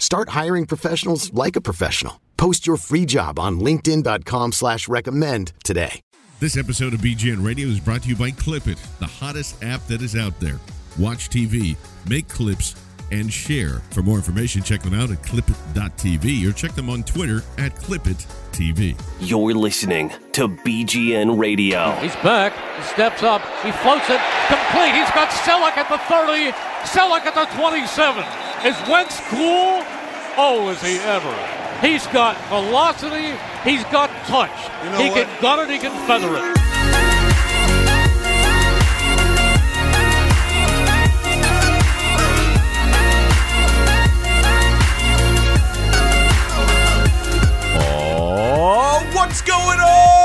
Start hiring professionals like a professional. Post your free job on linkedin.com slash recommend today. This episode of BGN Radio is brought to you by Clipit, the hottest app that is out there. Watch TV, make clips, and share. For more information, check them out at clipit.tv or check them on Twitter at clipit.tv. You're listening to BGN Radio. He's back. He steps up. He floats it. Complete. He's got Celek at the 30. Celek at the 27. Is Wentz cool? Oh, is he ever. He's got velocity. He's got touch. You know he what? can gun it. He can feather it. Oh, what's going on,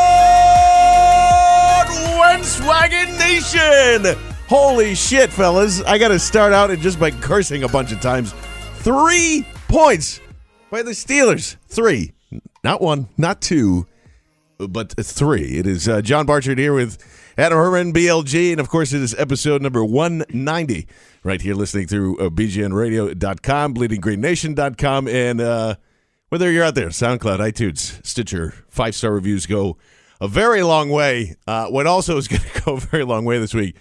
Wentzwagon Nation? Holy shit, fellas. I got to start out and just by cursing a bunch of times. Three points by the Steelers. Three. Not one, not two, but three. It is uh, John Barchard here with Adam Herman, BLG, and of course it is episode number 190 right here listening through uh, BGNradio.com, BleedingGreenNation.com, and uh, whether you're out there, SoundCloud, iTunes, Stitcher, five star reviews go a very long way. Uh, what also is going to go a very long way this week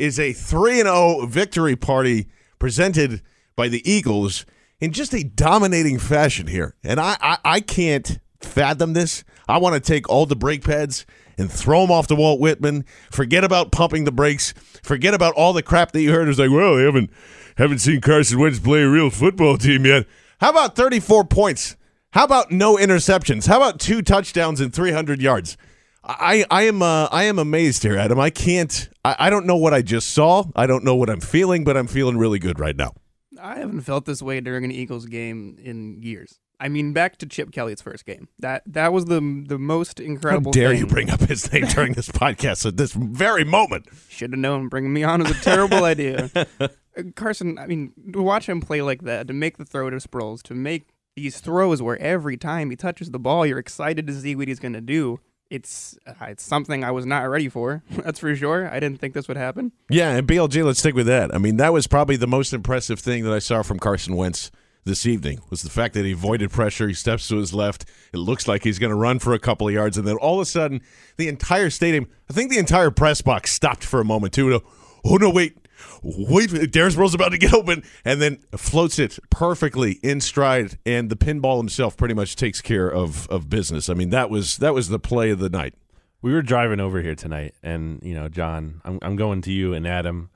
is a 3 0 victory party presented by the Eagles in just a dominating fashion here. And I, I, I can't fathom this. I want to take all the brake pads and throw them off to Walt Whitman. Forget about pumping the brakes. Forget about all the crap that you heard. It was like, well, they haven't haven't seen Carson Wentz play a real football team yet. How about 34 points? How about no interceptions? How about two touchdowns and 300 yards? I, I am uh, I am amazed here, Adam. I can't. I, I don't know what I just saw. I don't know what I'm feeling, but I'm feeling really good right now. I haven't felt this way during an Eagles game in years. I mean, back to Chip Kelly's first game. That that was the the most How incredible. dare thing. you bring up his name during this podcast at this very moment? Should have known bringing me on was a terrible idea. Uh, Carson, I mean, to watch him play like that, to make the throw to Sproles, to make these throws where every time he touches the ball, you're excited to see what he's going to do. It's uh, it's something I was not ready for. That's for sure. I didn't think this would happen. Yeah, and BLG, let's stick with that. I mean, that was probably the most impressive thing that I saw from Carson Wentz this evening was the fact that he avoided pressure. He steps to his left. It looks like he's going to run for a couple of yards, and then all of a sudden, the entire stadium, I think the entire press box stopped for a moment too. To, oh no, wait, wait! Darren Sproles about to get open, and then floats it perfectly in stride, and the pinball himself pretty much takes care of of business. I mean, that was that was the play of the night. We were driving over here tonight, and you know, John, I'm I'm going to you and Adam.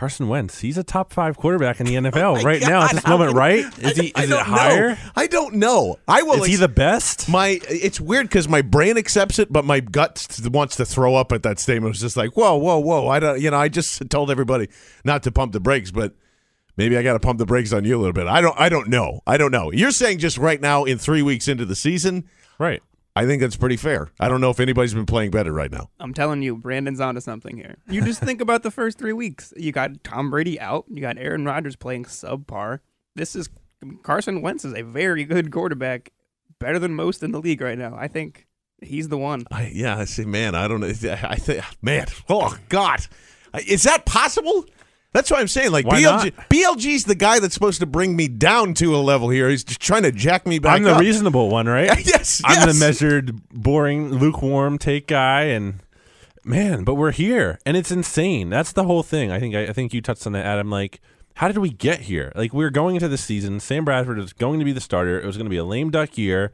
Carson Wentz, he's a top five quarterback in the NFL oh my right now at this moment, right? Is he is it don't know. higher? I don't know. I will. Is he the best? My it's weird because my brain accepts it, but my gut wants to throw up at that statement. It's just like, whoa, whoa, whoa. I don't, you know, I just told everybody not to pump the brakes, but maybe I got to pump the brakes on you a little bit. I don't, I don't know. I don't know. You're saying just right now in three weeks into the season, Right. I think that's pretty fair. I don't know if anybody's been playing better right now. I'm telling you, Brandon's onto something here. You just think about the first three weeks. You got Tom Brady out. You got Aaron Rodgers playing subpar. This is Carson Wentz is a very good quarterback better than most in the league right now. I think he's the one. I, yeah, I say, man, I don't know. I think, man, oh God, is that possible? That's what I'm saying. Like Why BLG, not? BLG's the guy that's supposed to bring me down to a level here. He's just trying to jack me back I'm the up. reasonable one, right? Yes, I'm the measured, boring, lukewarm take guy, and man, but we're here, and it's insane. That's the whole thing. I think I, I think you touched on that, Adam. Like, how did we get here? Like, we are going into the season. Sam Bradford was going to be the starter. It was going to be a lame duck year.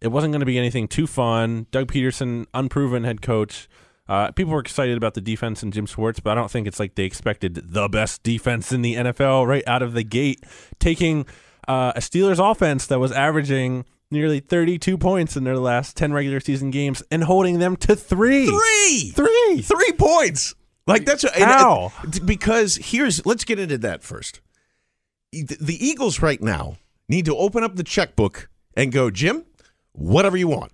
It wasn't going to be anything too fun. Doug Pederson, unproven head coach. Uh, people were excited about the defense and Jim Schwartz, but I don't think it's like they expected the best defense in the NFL right out of the gate, taking uh, a Steelers offense that was averaging nearly 32 points in their last 10 regular season games and holding them to three. Three, Three. three points. Like that's and- How? and- because here's let's get into that first. The Eagles right now need to open up the checkbook and go, Jim, whatever you want.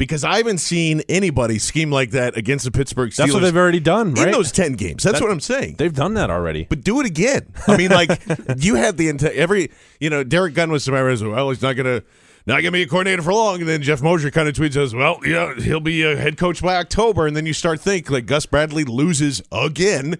Because I haven't seen anybody scheme like that against the Pittsburgh Steelers That's what they've already done, right? in those ten games. That's That- what I'm saying. They've done that already. But do it again. I mean, like you had the entire every you know Derek Gunn was somewhere as well. He's not gonna not gonna be a coordinator for long. And then Jeff Mosier kind of tweets us, well, yeah, he'll be a head coach by October. And then you start think like Gus Bradley loses again.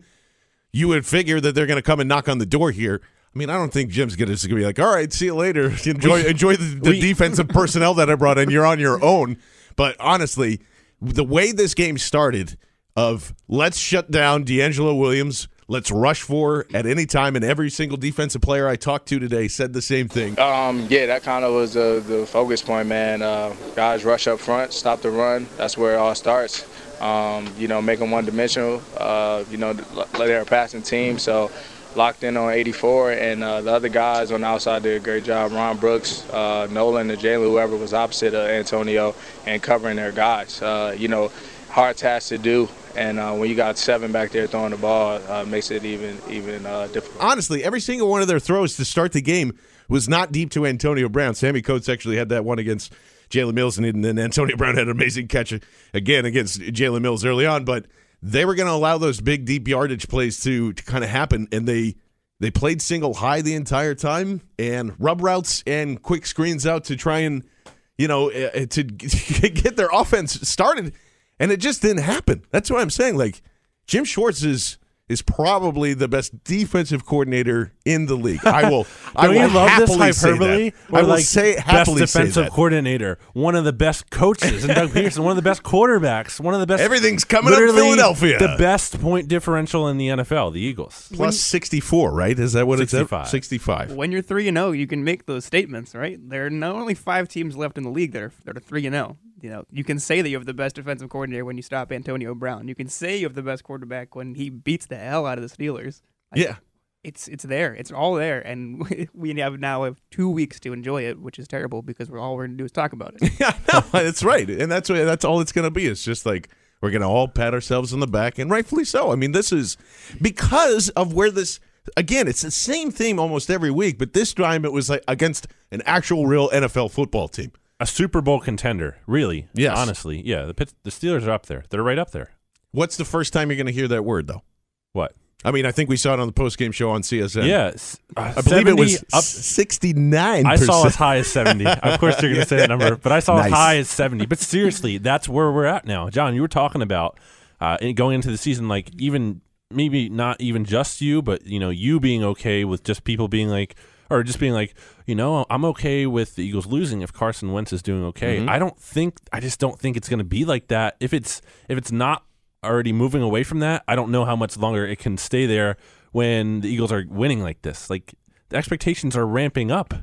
You would figure that they're gonna come and knock on the door here. I mean, I don't think Jim's gonna just gonna be like, all right, see you later. Enjoy enjoy the, the we- defensive personnel that I brought in. You're on your own. But honestly, the way this game started of let's shut down DeAngelo Williams, let's rush for at any time, and every single defensive player I talked to today said the same thing. Um, yeah, that kind of was the, focus point, man. Uh, guys rush up front, stop the run. That's where it all starts. Um, you know, make them one-dimensional. Uh, you know, they're a passing team, so locked in on 84, and uh, the other guys on the outside did a great job. Ron Brooks, uh, Nolan, and Jalen, whoever was opposite of Antonio, and covering their guys. Uh, you know, hard task to do, and uh, when you got seven back there throwing the ball, uh, makes it even even uh, difficult. Honestly, every single one of their throws to start the game was not deep to Antonio Brown. Sammy Coates actually had that one against Jalen Mills, and then Antonio Brown had an amazing catch again against Jalen Mills early on. But they were going to allow those big deep yardage plays to to kind of happen, and they they played single high the entire time and rub routes and quick screens out to try and you know uh, to get their offense started, and it just didn't happen. That's what I'm saying. Like Jim Schwartz is is probably the best defensive coordinator in the league. I will. I Don't will you love this happily say hyperbole? that. I will like, say best happily say defensive that. coordinator, one of the best coaches, and Doug Pederson, one of the best quarterbacks, one of the best. Everything's coming up Philadelphia. The best point differential in the NFL, the Eagles. Plus 64, right? Is that what it's 65. at? 65. When you're three and zero, you can make those statements, right? There are not only five teams left in the league that are that are three and zero. You know, you can say that you have the best defensive coordinator when you stop Antonio Brown. You can say you have the best quarterback when he beats the hell out of the Steelers. Like, Yeah. it's it's there. It's all there, and we have now have two weeks to enjoy it, which is terrible because we're all we're gonna do is talk about it. Yeah, no, that's right, and that's that's all it's going to be. It's just like we're going to all pat ourselves on the back, and rightfully so. I mean, this is because of where this. Again, it's the same theme almost every week, but this time it was like against an actual real NFL football team. A Super Bowl contender, really. Yes. honestly, yeah. The the Steelers are up there. They're right up there. What's the first time you're going to hear that word, though? What? I mean, I think we saw it on the post game show on CSN. Yeah, s- uh, I believe it was up. 69. I saw as high as 70. Of course, you're going to say that number, but I saw Nice. as high as 70. But seriously, that's where we're at now. John, you were talking about uh, going into the season, like even maybe not even just you, but you know, you being okay with just people being like, or just being like, you know, I'm okay with the Eagles losing if Carson Wentz is doing okay. Mm-hmm. I don't think, I just don't think it's going to be like that. If it's if it's not already moving away from that, I don't know how much longer it can stay there when the Eagles are winning like this. Like the expectations are ramping up.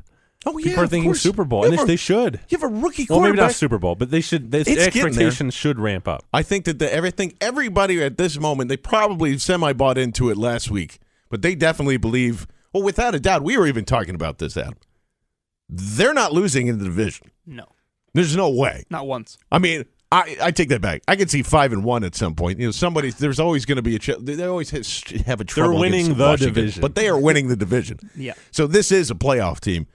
Oh, yeah. People are thinking course. Super Bowl, You and have they a- should. You have a rookie Well, maybe not Super Bowl, but they should. The expectations should ramp up. I think that the, everything, everybody at this moment, they probably semi bought into it last week, but they definitely believe. Well, without a doubt, we were even talking about this, Adam. They're not losing in the division. No, There's no way. not once. I mean, I, I take that back. I could see five and one at some point. You know, somebody there's always going to be a ch- they always has- have a trouble. They're winning the Washington, division. but they are winning the division. Yeah. So this is a playoff team.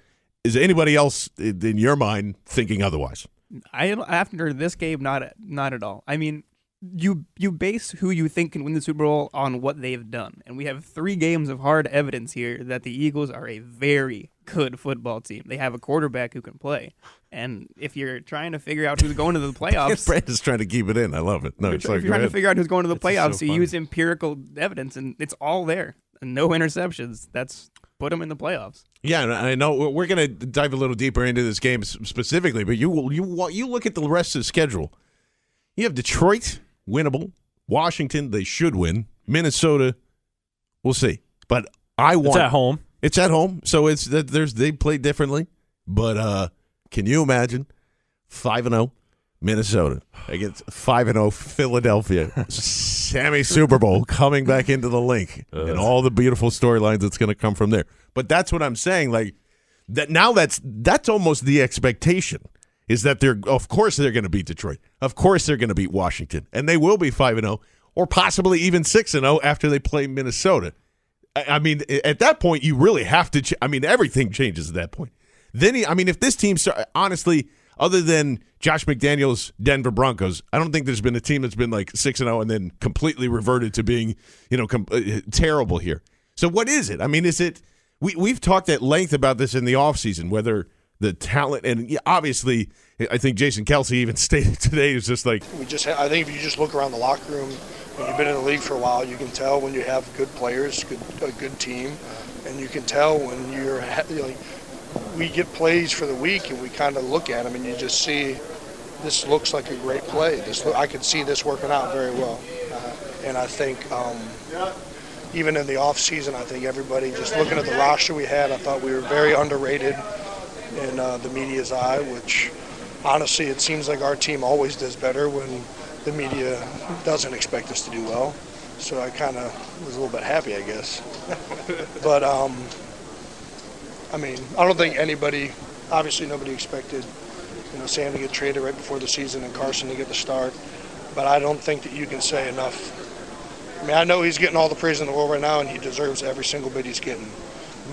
Is anybody else in in your mind thinking otherwise? I after this game, not not at all. I mean, you you base who you think can win the Super Bowl on what they've done, and we have three games of hard evidence here that the Eagles are a very good football team. They have a quarterback who can play. And if you're trying to figure out who's going to the playoffs, Brandon's trying to keep it in. I love it. No, if it's you're like trying to figure out who's going to the It's playoffs, so you use empirical evidence, and it's all there. And no interceptions. That's put them in the playoffs. Yeah, and I know we're going to dive a little deeper into this game specifically, but you you you look at the rest of the schedule. You have Detroit, winnable. Washington, they should win. Minnesota, we'll see. But I want It's at home. It's at home, so it's that there's they play differently. But uh can you imagine five and zero Minnesota against five and zero Philadelphia, Sammy Super Bowl coming back into the link, and all the beautiful storylines that's going to come from there. But that's what I'm saying. Like that now, that's that's almost the expectation is that they're of course they're going to beat Detroit, of course they're going to beat Washington, and they will be five and zero or possibly even six and zero after they play Minnesota. I I mean, at that point, you really have to. Ch- I mean, everything changes at that point. Then, he, I mean, if this team, honestly, other than Josh McDaniels' Denver Broncos, I don't think there's been a team that's been like six and zero and then completely reverted to being, you know, com- uh, terrible here. So, what is it? I mean, is it? We we've talked at length about this in the offseason, whether the talent and obviously, I think Jason Kelce even stated today is just like We just, I think if you just look around the locker room, when you've been in the league for a while, you can tell when you have good players, good, a good team, and you can tell when you're like, we get plays for the week and we kind of look at them and you just see this looks like a great play. This I could see this working out very well, uh, and I think um, even in the off season, I think everybody just looking at the roster we had, I thought we were very underrated in uh, the media's eye, which honestly, it seems like our team always does better when the media doesn't expect us to do well. So I kind of was a little bit happy, I guess. but um, I mean, I don't think anybody, obviously nobody expected, you know, Sam to get traded right before the season and Carson to get the start. But I don't think that you can say enough. I mean, I know he's getting all the praise in the world right now, and he deserves every single bit he's getting.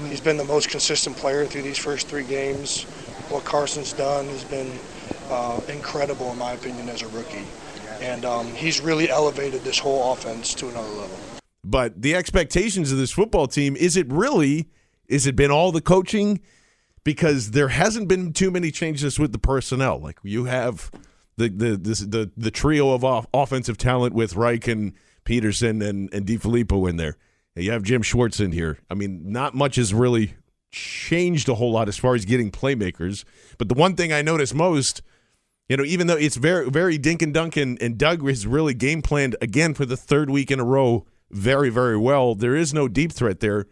He's been the most consistent player through these first three games. What Carson's done has been uh, incredible, in my opinion, as a rookie. And um, he's really elevated this whole offense to another level. But the expectations of this football team is it really is it been all the coaching because there hasn't been too many changes with the personnel. Like you have the the this, the the trio of off, offensive talent with Reich and Pederson and and DeFilippo in there. You have Jim Schwartz in here. I mean, not much has really changed a whole lot as far as getting playmakers. But the one thing I noticed most you know, even though it's very, very dink and dunk, and, and Doug has really game planned again for the third week in a row very, very well. There is no deep threat there.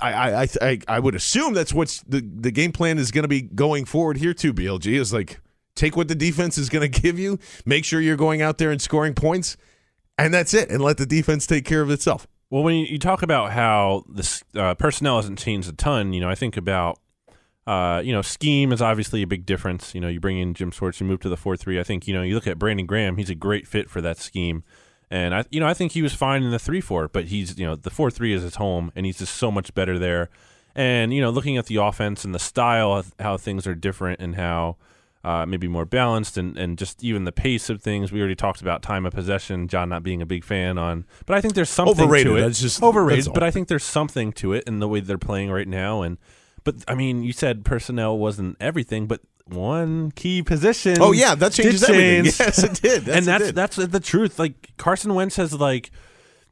I, I, I, I would assume that's what's the, the game plan is going to be going forward here too. BLG is like take what the defense is going to give you, make sure you're going out there and scoring points, and that's it, and let the defense take care of itself. Well, when you, talk about how the uh, personnel hasn't changed a ton, you know, I think about, uh, you know, scheme is obviously a big difference. You know, you bring in Jim Schwartz, you move to the four three. I think you know, you look at Brandon Graham, he's a great fit for that scheme, and I, you know, I think he was fine in the three four, but he's you know, the four three is his home, and he's just so much better there. And you know, looking at the offense and the style how things are different and how. Uh, maybe more balanced and, and just even the pace of things. We already talked about time of possession. John not being a big fan on, but I think there's something Overrated. to it. That's just- overrated, that's but I think there's something to it in the way they're playing right now. And but I mean, you said personnel wasn't everything, but one key position. Oh, yeah, that changes everything. Yes, it did. Yes, and that's did. that's the truth. Like Carson Wentz has like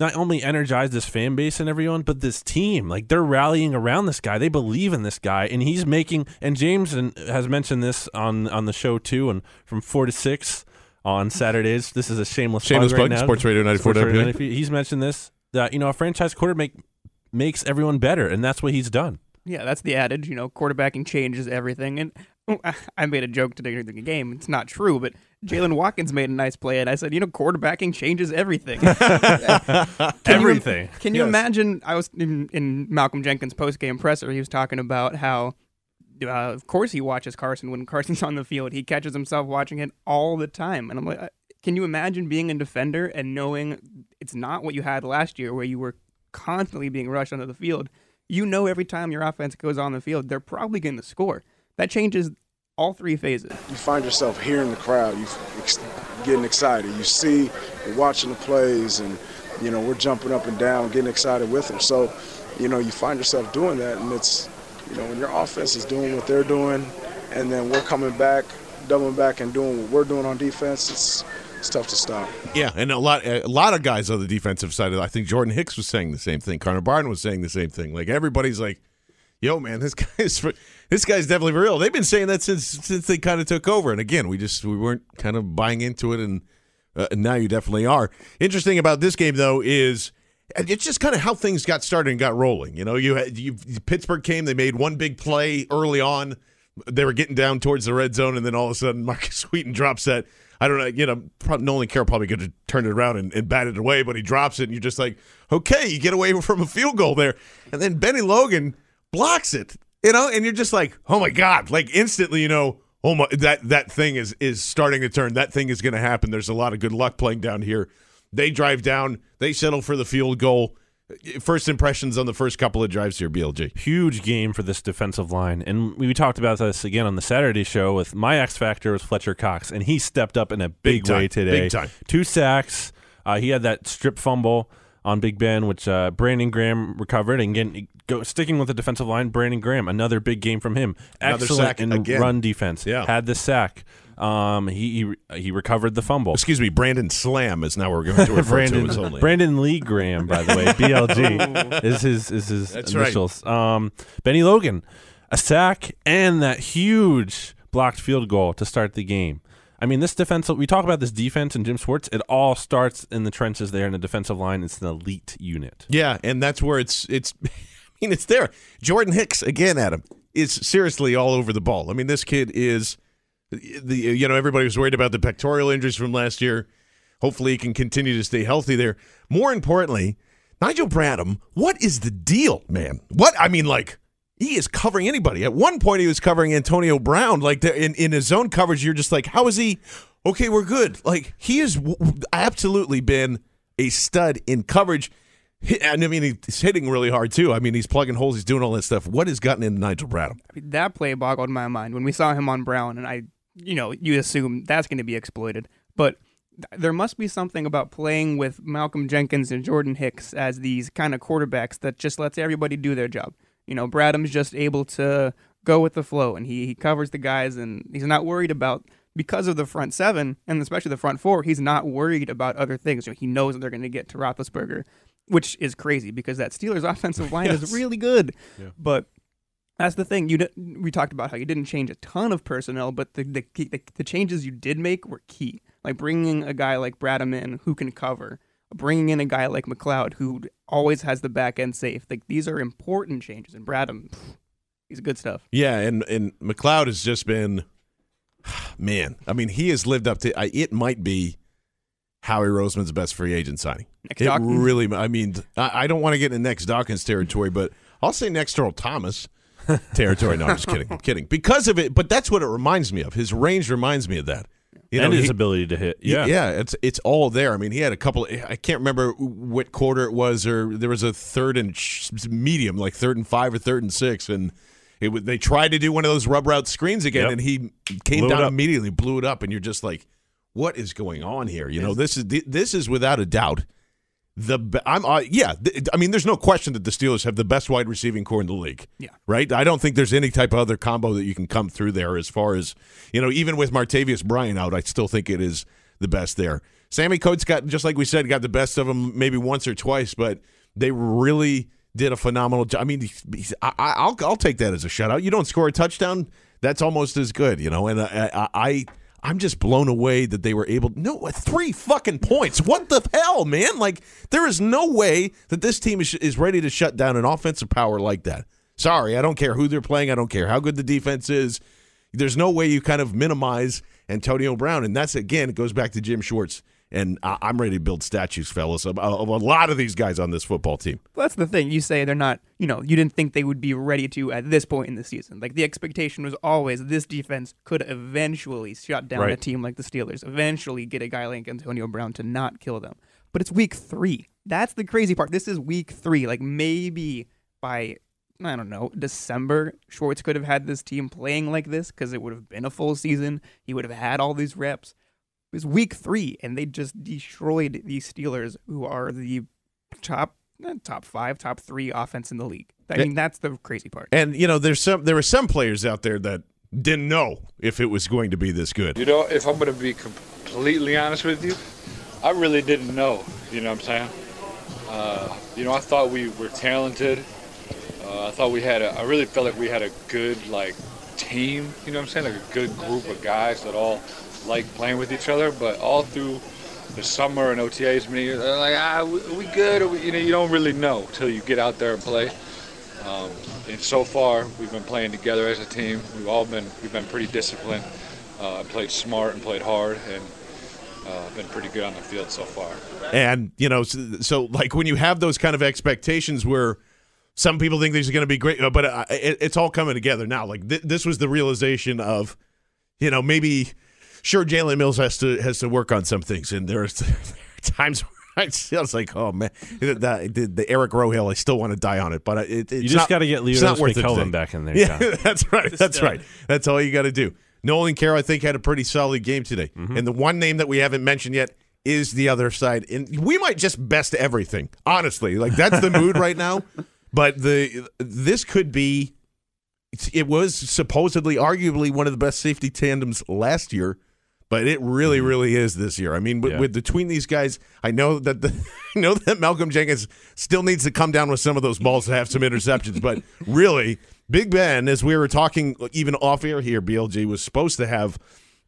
not only energized this fan base and everyone, but this team. Like they're rallying around this guy. They believe in this guy, and he's making. And James has mentioned this on on the show too, and from four to six on Saturdays. This is a shameless Shameless plug, right plug, now. Sports Radio 94 Sports Radio WP. He's mentioned this that you know a franchise quarterback makes everyone better, and that's what he's done. Yeah, that's the adage. You know, quarterbacking changes everything. And I made a joke today during the game. It's not true, but Jaylen Watkins made a nice play, and I said, you know, quarterbacking changes everything. Can you- Everything. can you Yes. imagine? I was in, in Malcolm Jenkins' post game presser. He was talking about how, uh, of course, he watches Carson when Carson's on the field. He catches himself watching it all the time, and I'm like, uh, can you imagine being a defender and knowing it's not what you had last year, where you were constantly being rushed onto the field? You know, every time your offense goes on the field, they're probably going to score. That changes all three phases. you find yourself hearing the crowd, you ex- getting excited. You see, you're watching the plays, and you know we're jumping up and down, getting excited with them. So, you know, you find yourself doing that, and it's You know, when your offense is doing what they're doing, and then we're coming back, doubling back, and doing what we're doing on defense, it's it's tough to stop. Yeah, and a lot a lot of guys on the defensive side. I think Jordan Hicks was saying the same thing. Connor Barwin was saying the same thing. Like everybody's like, "Yo, man, this guy's this guy's definitely real." They've been saying that since since they kind of took over. And again, we just we weren't kind of buying into it, and, uh, now you definitely are. Interesting about this game though is it's just kind of how things got started and got rolling. You know, you had you, Pittsburgh came, they made one big play early on. They were getting down towards the red zone, and then all of a sudden, Markus Wheaton drops that. I don't know, you know, probably, Nolan Carroll probably could have turned it around and, and batted it away, but he drops it, and you're just like, okay, you get away from a field goal there. And then Bennie Logan blocks it, you know, and you're just like, oh my God, like instantly, you know, oh my, that, that thing is, is starting to turn. That thing is going to happen. There's a lot of good luck playing down here. They drive down, they settle for the field goal. First impressions on the first couple of drives here, BLG. Huge game for this defensive line. And we talked about this again on the Saturday show with my X Factor was Fletcher Cox, and he stepped up in a big, Big way today. Big time. Two sacks. Uh, he had that strip fumble on Big Ben, which uh, Brandon Graham recovered. And again, go, sticking with the defensive line, Brandon Graham, another big game from him. Another Excellent sack in again. run defense. Yeah. Had the sack. Um, he, he he recovered the fumble. Excuse me, Brandon Slam is now where we're going to refer Brandon, to as only. Brandon Lee Graham, by the way, BLG is his is his That's right. initials. Um, Bennie Logan, a sack and that huge blocked field goal to start the game. I mean, this defense, We talk about this defense and Jim Schwartz. It all starts in the trenches there in the defensive line. It's an elite unit. Yeah, and that's where it's it's. I mean, it's there. Jordan Hicks again, Adam is seriously all over the ball. I mean, this kid is the you know everybody was worried about the pectoral injuries from last year. Hopefully, he can continue to stay healthy there. More importantly, Nigel Bradham, what is the deal, man? What I mean, like he is covering anybody. At one point, he was covering Antonio Brown, like in in his zone coverage. You're just like, how is he? Okay, we're good. Like he has absolutely been a stud in coverage. And I mean, he's hitting really hard too. I mean, he's plugging holes, he's doing all that stuff. What has gotten into Nigel Bradham? I mean, that play boggled my mind when we saw him on Brown, and I, you know, you assume that's going to be exploited, but there must be something about playing with Malcolm Jenkins and Jordan Hicks as these kind of quarterbacks that just lets everybody do their job. You know, Bradham's just able to go with the flow, and he, he covers the guys, and he's not worried about because of the front seven and especially the front four. He's not worried about other things. You know, he knows that they're going to get to Roethlisberger, which is crazy because that Steelers offensive line Yes. is really good, Yeah. but that's the thing. You di- we talked about how you didn't change a ton of personnel, but the the, the the changes you did make were key. Like bringing a guy like Bradham in who can cover, bringing in a guy like McLeod who always has the back end safe. Like these are important changes. And Bradham, pff, he's good stuff. Yeah, and and McLeod has just been, man. I mean, he has lived up to. I, it might be Howie Roseman's best free agent signing. Next it Dawkins? really. I mean, I, I don't want to get in next Dawkins territory, but I'll say next Earl Thomas territory. No, I'm just kidding. I'm kidding. Because of it, but that's what it reminds me of. His range reminds me of that. You and know, his he- ability to hit. Yeah. yeah, it's it's all there. I mean, he had a couple. I can't remember what quarter it was, or there was a third and sh- medium, like third and five or third and six, and it was, they tried to do one of those rub route screens again, Yep. and he came Blew down immediately, blew it up, and you're just like, what is going on here? You know, this is this is without a doubt the I'm uh, yeah. th- I mean, there's no question that the Steelers have the best wide receiving core in the league. Yeah. Right. I don't think there's any type of other combo that you can come through there. As far as you know, even with Martavis Bryant out, I still think it is the best there. Sammy Coates got just like we said, got the best of them maybe once or twice, but they really did a phenomenal job. I mean, he's- he's- I, I- I'll I'll take that as a shutout. You don't score a touchdown, that's almost as good, you know. And I, I, I I'm just blown away that they were able. No, uh, three fucking points. What the hell, man? Like there is no way that this team is is ready to shut down an offensive power like that. Sorry, I don't care who they're playing. I don't care how good the defense is. There's no way you kind of minimize Antonio Brown, and that's again it goes back to Jim Schwartz. And I, I'm ready to build statues, fellas, of, of a lot of these guys on this football team. Well, that's the thing. You say they're not, you know, you didn't think they would be ready to at this point in the season. Like the expectation was always this defense could eventually shut down a team like the Steelers, eventually get a guy like Antonio Brown to not kill them. But it's week three. That's the crazy part. This is week three. Like maybe by I don't know, December, Schwartz could have had this team playing like this because it would have been a full season. He would have had all these reps. It was week three, and they just destroyed the Steelers, who are the top, top five, top three offense in the league. I mean, that's the crazy part. And you know, there's some there were some players out there that didn't know if it was going to be this good. You know, if I'm going to be completely honest with you, I really didn't know. You know what I'm saying? Uh, you know, I thought we were talented. Uh, I thought we had a. I really felt like we had a good like team. You know what I'm saying? Like a good group of guys that all like playing with each other. But all through the summer and OTAs, many they're like, ah, we, good? We, you know, you don't really know till you get out there and play. Um, and so far, we've been playing together as a team. We've all been we've been pretty disciplined, uh, played smart and played hard, and uh, been pretty good on the field so far. And you know, so, so like when you have those kind of expectations where some people think these are going to be great, but uh, it, it's all coming together now. Like th- this was the realization of, you know, maybe sure Jalen Mills has to has to work on some things, and there's times. Where I was like, oh man, the, the, the Eric Rohill. I still want to die on it, but it, it's you just got to get Leo it's not worth it McCollum back in there. Yeah, that's right. That's right. That's all you got to do. Nolan Carroll, I think, had a pretty solid game today. Mm-hmm. And the one name that we haven't mentioned yet is the other side. And we might just best everything, honestly. Like that's the mood right now. But the this could be. It was supposedly, arguably, one of the best safety tandems last year. But it really, really is this year. I mean, with, Mm-hmm. Yeah. with between these guys, I know that the, I know that Malcolm Jenkins still needs to come down with some of those balls to have some interceptions. but really, Big Ben, as we were talking even off air here, BLG was supposed to have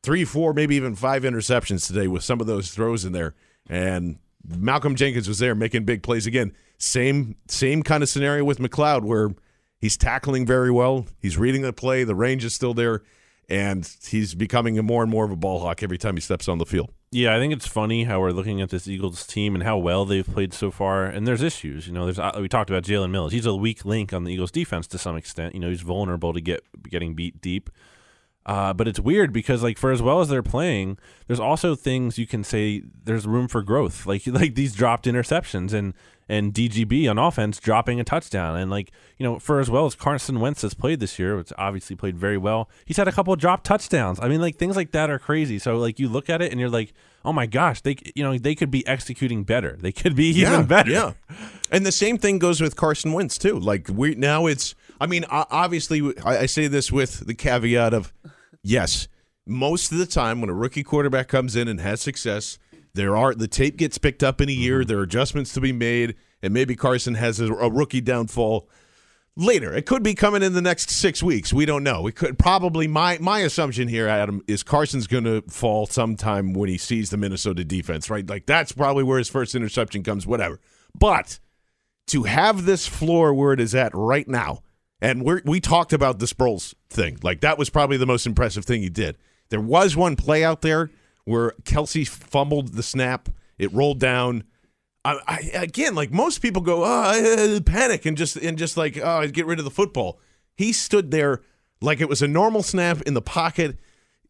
three, four, maybe even five interceptions today with some of those throws in there. And Malcolm Jenkins was there making big plays again. Same same kind of scenario with McLeod where he's tackling very well. He's reading the play. The range is still there. And he's becoming more and more of a ball hawk every time he steps on the field. Yeah, I think it's funny how we're looking at this Eagles team and how well they've played so far. And there's issues. You know, there's uh, we talked about Jalen Mills. He's a weak link on the Eagles defense to some extent. You know, he's vulnerable to get getting beat deep. Uh, but it's weird because like for as well as they're playing, there's also things you can say there's room for growth. Like like these dropped interceptions and and DGB on offense dropping a touchdown and like you know for as well as Carson Wentz has played this year, which obviously played very well. He's had a couple of drop touchdowns. I mean like things like that are crazy. So like you look at it and you're like, oh my gosh, they you know they could be executing better. They could be even yeah, better. Yeah. And the same thing goes with Carson Wentz too. Like we now it's I mean obviously I, I say this with the caveat of yes, most of the time when a rookie quarterback comes in and has success, there are the tape gets picked up in a year, mm-hmm. there are adjustments to be made, and maybe Carson has a, a rookie downfall later. It could be coming in the next six weeks. We don't know. It could probably my my assumption here, Adam, is Carson's going to fall sometime when he sees the Minnesota defense. Right, like that's probably where his first interception comes. Whatever, but to have this floor where it is at right now, and we we talked about the Sproles thing. Like that was probably the most impressive thing he did. There was one play out there where Kelce fumbled the snap. It rolled down. I, I, again, like most people go, oh, panic and just and just like, oh, get rid of the football. He stood there like it was a normal snap in the pocket.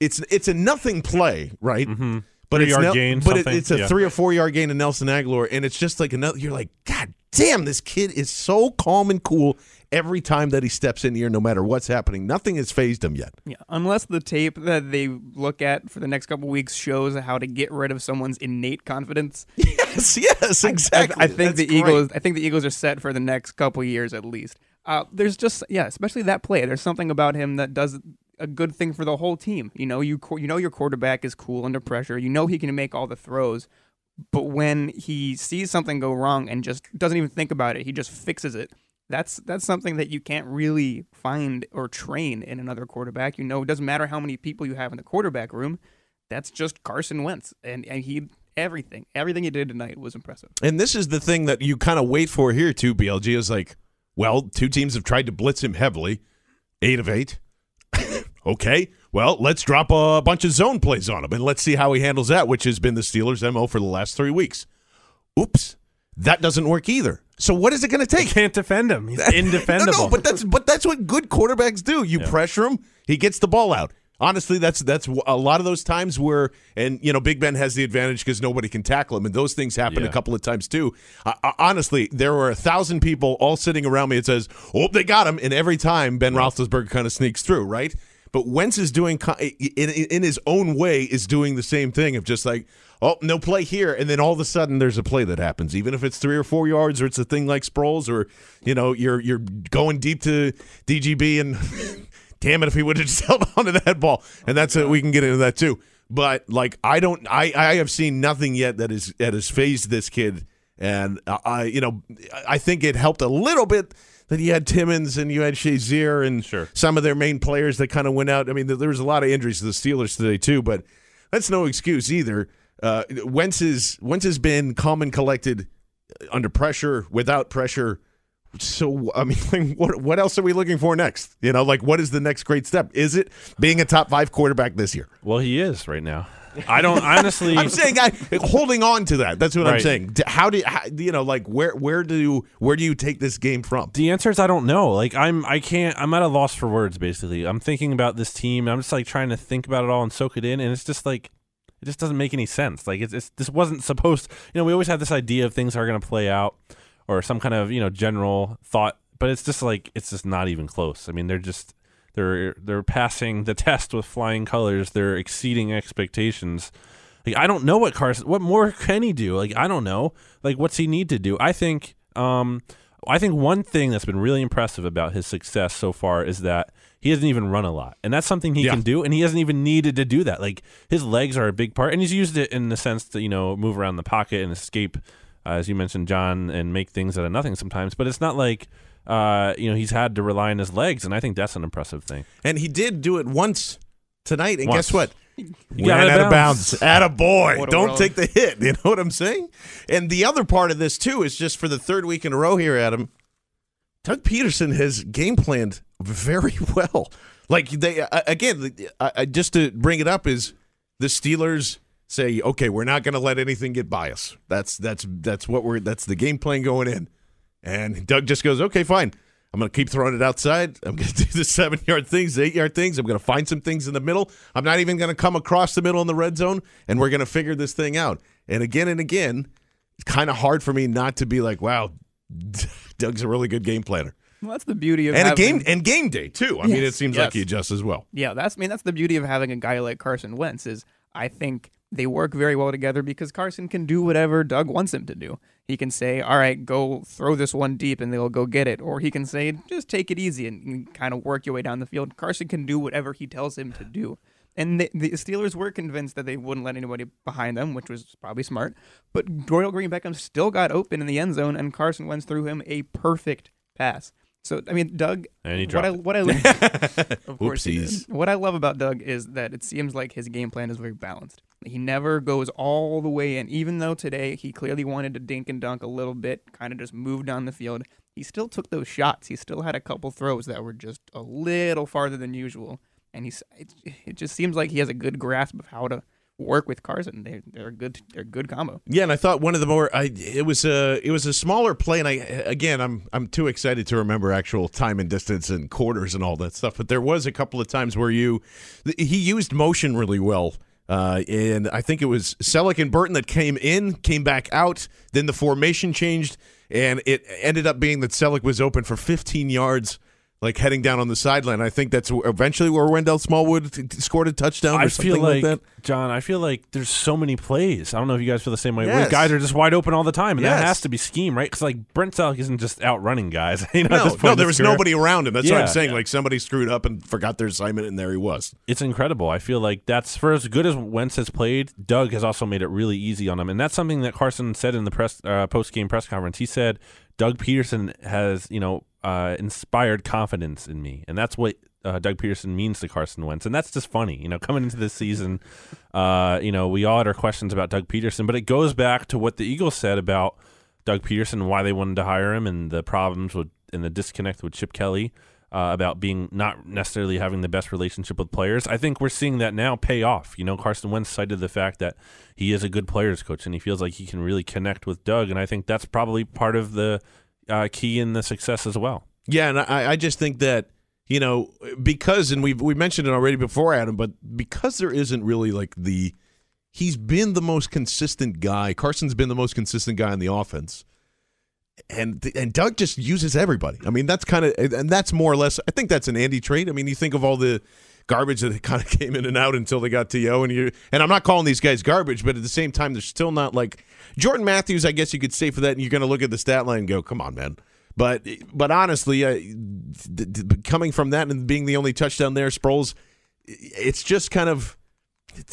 It's it's a nothing play, right? Mm-hmm. But it's Three-yard Nel- gain, but it, it's a yeah. three or four yard gain to Nelson Agholor, and it's just like another. You're like, God damn, this kid is so calm and cool every time that he steps in here, no matter what's happening. Nothing has phased him yet. Yeah, unless the tape that they look at for the next couple weeks shows how to get rid of someone's innate confidence. Yes, yes, exactly. I, I think That's the Eagles. great. I think the Eagles are set for the next couple years at least. Uh, there's just yeah, especially that play. There's something about him that does a good thing for the whole team. You know, you you know your quarterback is cool under pressure. You know he can make all the throws. But when he sees something go wrong and just doesn't even think about it, he just fixes it. That's that's something that you can't really find or train in another quarterback. You know, it doesn't matter how many people you have in the quarterback room. That's just Carson Wentz, and, and he everything everything he did tonight was impressive. And this is the thing that you kind of wait for here too. BLG is like, well, two teams have tried to blitz him heavily, eight of eight. okay, well, let's drop a bunch of zone plays on him and let's see how he handles that, which has been the Steelers' mo for the last three weeks. Oops, that doesn't work either. So what is it going to take? Can't defend him. He's indefendable. No, no, but that's but that's what good quarterbacks do. You pressure him, he gets the ball out. Honestly, that's that's a lot of those times where, and you know, Big Ben has the advantage because nobody can tackle him, and those things happen Yeah. a couple of times too. Uh, uh, honestly, there were a thousand people all sitting around me. It says, "Oh, they got him," and every time Ben Roethlisberger kind of sneaks through, right? But Wentz is doing in, in his own way is doing the same thing of just like, oh, no play here, and then all of a sudden there's a play that happens, even if it's three or four yards, or it's a thing like Sproles, or you know you're you're going deep to DGB, and damn it if he would have just held on to that ball, and that's it. We can get into that too. But like I don't, I I have seen nothing yet that is that has phased this kid, and I you know I think it helped a little bit that you had Timmons and you had Shazier and Sure. some of their main players that kind of went out. I mean, there was a lot of injuries to the Steelers today too, but that's no excuse either. Uh, Wentz is Wentz has been calm and collected under pressure, without pressure. So I mean, like, what what else are we looking for next? You know, like what is the next great step? Is it being a top five quarterback this year? Well, he is right now. I don't honestly. I'm saying, I, holding on to that. That's what I'm saying. How do how, you know, like where where do where do you take this game from? The answer is I don't know. Like I'm I can't I'm at a loss for words basically. I'm thinking about this team. I'm just like trying to think about it all and soak it in and it's just like it just doesn't make any sense. Like it's, it's this wasn't supposed you know, we always have this idea of things are going to play out or some kind of, you know, general thought, but it's just like it's just not even close. I mean, they're just they're they're passing the test with flying colors. They're exceeding expectations. Like I don't know what Carson what more can he do? Like I don't know. Like what's he need to do? I think um I think one thing that's been really impressive about his success so far is that he hasn't even run a lot. And that's something he Yeah. can do and he hasn't even needed to do that. Like his legs are a big part and he's used it in the sense to, you know, move around the pocket and escape uh, as you mentioned John and make things out of nothing sometimes, but it's not like uh, you know, he's had to rely on his legs and I think that's an impressive thing. And he did do it once tonight, and Once. guess what? He Ran got out of bounds. At a boy. Don't world. take the hit. You know what I'm saying? And the other part of this too is just for the third week in a row here, Adam. Doug Pederson has game planned very well. Like they uh, again, I, I, just to bring it up is the Steelers say, okay, we're not going to let anything get by us. That's that's that's what we're that's the game plan going in. And Doug just goes, okay, fine. I'm going to keep throwing it outside. I'm going to do the seven yard things, eight yard things. I'm going to find some things in the middle. I'm not even going to come across the middle in the red zone, and we're going to figure this thing out. And again and again, it's kind of hard for me not to be like, wow, Doug's a really good game planner. Well, that's the beauty of And a having, game and game day too. I mean, it Yes, seems like he adjusts as well. Yeah, that's I mean that's the beauty of having a guy like Carson Wentz is I think they work very well together because Carson can do whatever Doug wants him to do. He can say, "All right, go throw this one deep," and they'll go get it, or he can say, "Just take it easy and, and kind of work your way down the field." Carson can do whatever he tells him to do. And the, the Steelers were convinced that they wouldn't let anybody behind them, which was probably smart. But Dorial Green Beckham still got open in the end zone, and Carson Wentz threw him a perfect pass. So I mean, Doug. And he what I what I of course. What I love about Doug is that it seems like his game plan is very balanced. He never goes all the way in, even though today he clearly wanted to dink and dunk a little bit, kind of just moved down the field. He still took those shots. He still had a couple throws that were just a little farther than usual, and he's it, it just seems like he has a good grasp of how to work with Carson. They they're a good they're a good combo. Yeah, and I thought one of the more I it was a it was a smaller play, and I again I'm I'm too excited to remember actual time and distance and quarters and all that stuff. But there was a couple of times where you he used motion really well. Uh, and I think it was Celek and Burton that came in, came back out. Then the formation changed, and it ended up being that Celek was open for 15 yards, like heading down on the sideline. I think that's eventually where Wendell Smallwood scored a touchdown or I something feel like, that. John. I feel like there's so many plays. I don't know if you guys feel the same way. Yes. guys are just wide open all the time, and Yes. that has to be scheme, right? Because like Brent Celek isn't just outrunning guys. you know, at No, this point no, there was career. nobody around him. That's what I'm saying. Like somebody screwed up and forgot their assignment, and there he was. It's incredible. I feel like that's for as good as Wentz has played. Doug has also made it really easy on him, and that's something that Carson said in the press uh, post game press conference. He said Doug Pederson has you know uh, inspired confidence in me, and that's what. Uh, Doug Pederson means to Carson Wentz, and that's just funny, you know. Coming into this season, uh, you know, we all had our questions about Doug Pederson, but it goes back to what the Eagles said about Doug Pederson and why they wanted to hire him, and the problems with and the disconnect with Chip Kelly uh, about being not necessarily having the best relationship with players. I think we're seeing that now pay off. You know, Carson Wentz cited the fact that he is a good players coach and he feels like he can really connect with Doug, and I think that's probably part of the uh, key in the success as well. Yeah, and I, I just think that you know because and we've we mentioned it already before, Adam, but because there isn't really like the he's been the most consistent guy. Carson's been the most consistent guy on the offense. And and Doug just uses everybody. I mean, that's kind of and that's more or less. I think that's an Andy trait. I mean, you think of all the garbage that kind of came in and out until they got to Yo. And you and I'm not calling these guys garbage, but at the same time, they're still not like Jordan Matthews. I guess you could say for that, and you're going to look at the stat line and go, "Come on, man." But but honestly, uh, d- d- coming from that and being the only touchdown there, Sproles, it's just kind of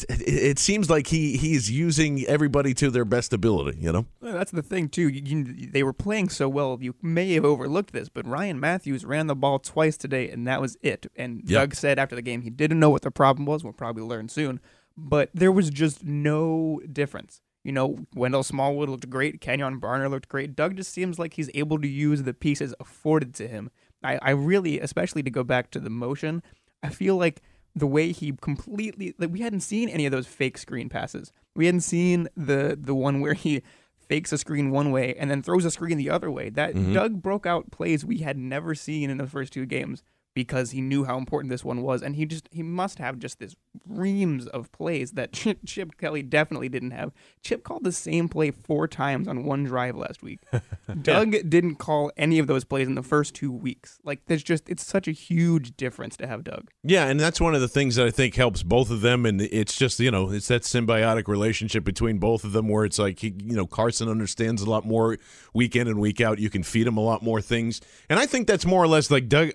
it, it, seems like he he's using everybody to their best ability. You know, well, that's the thing too. You, you, they were playing so well, you may have overlooked this, but Ryan Mathews ran the ball twice today, and that was it. And yep. Doug said after the game he didn't know what the problem was. We'll probably learn soon, but there was just no difference. You know, Wendell Smallwood looked great. Kenjon Barner looked great. Doug just seems like he's able to use the pieces afforded to him. I, I really, especially to go back to the motion, I feel like the way he completely like we hadn't seen any of those fake screen passes. We hadn't seen the the one where he fakes a screen one way and then throws a screen the other way. That mm-hmm. Doug broke out plays we had never seen in the first two games because he knew how important this one was, and he just he must have just this reams of plays that Chip, Kelly definitely didn't have. Chip called the same play four times on one drive last week. Doug didn't call any of those plays in the first two weeks. Like there's just it's such a huge difference to have Doug. Yeah, and that's one of the things that I think helps both of them, and it's just you know it's that symbiotic relationship between both of them where it's like he, you know Carson understands a lot more week in and week out. You can feed him a lot more things, and I think that's more or less like Doug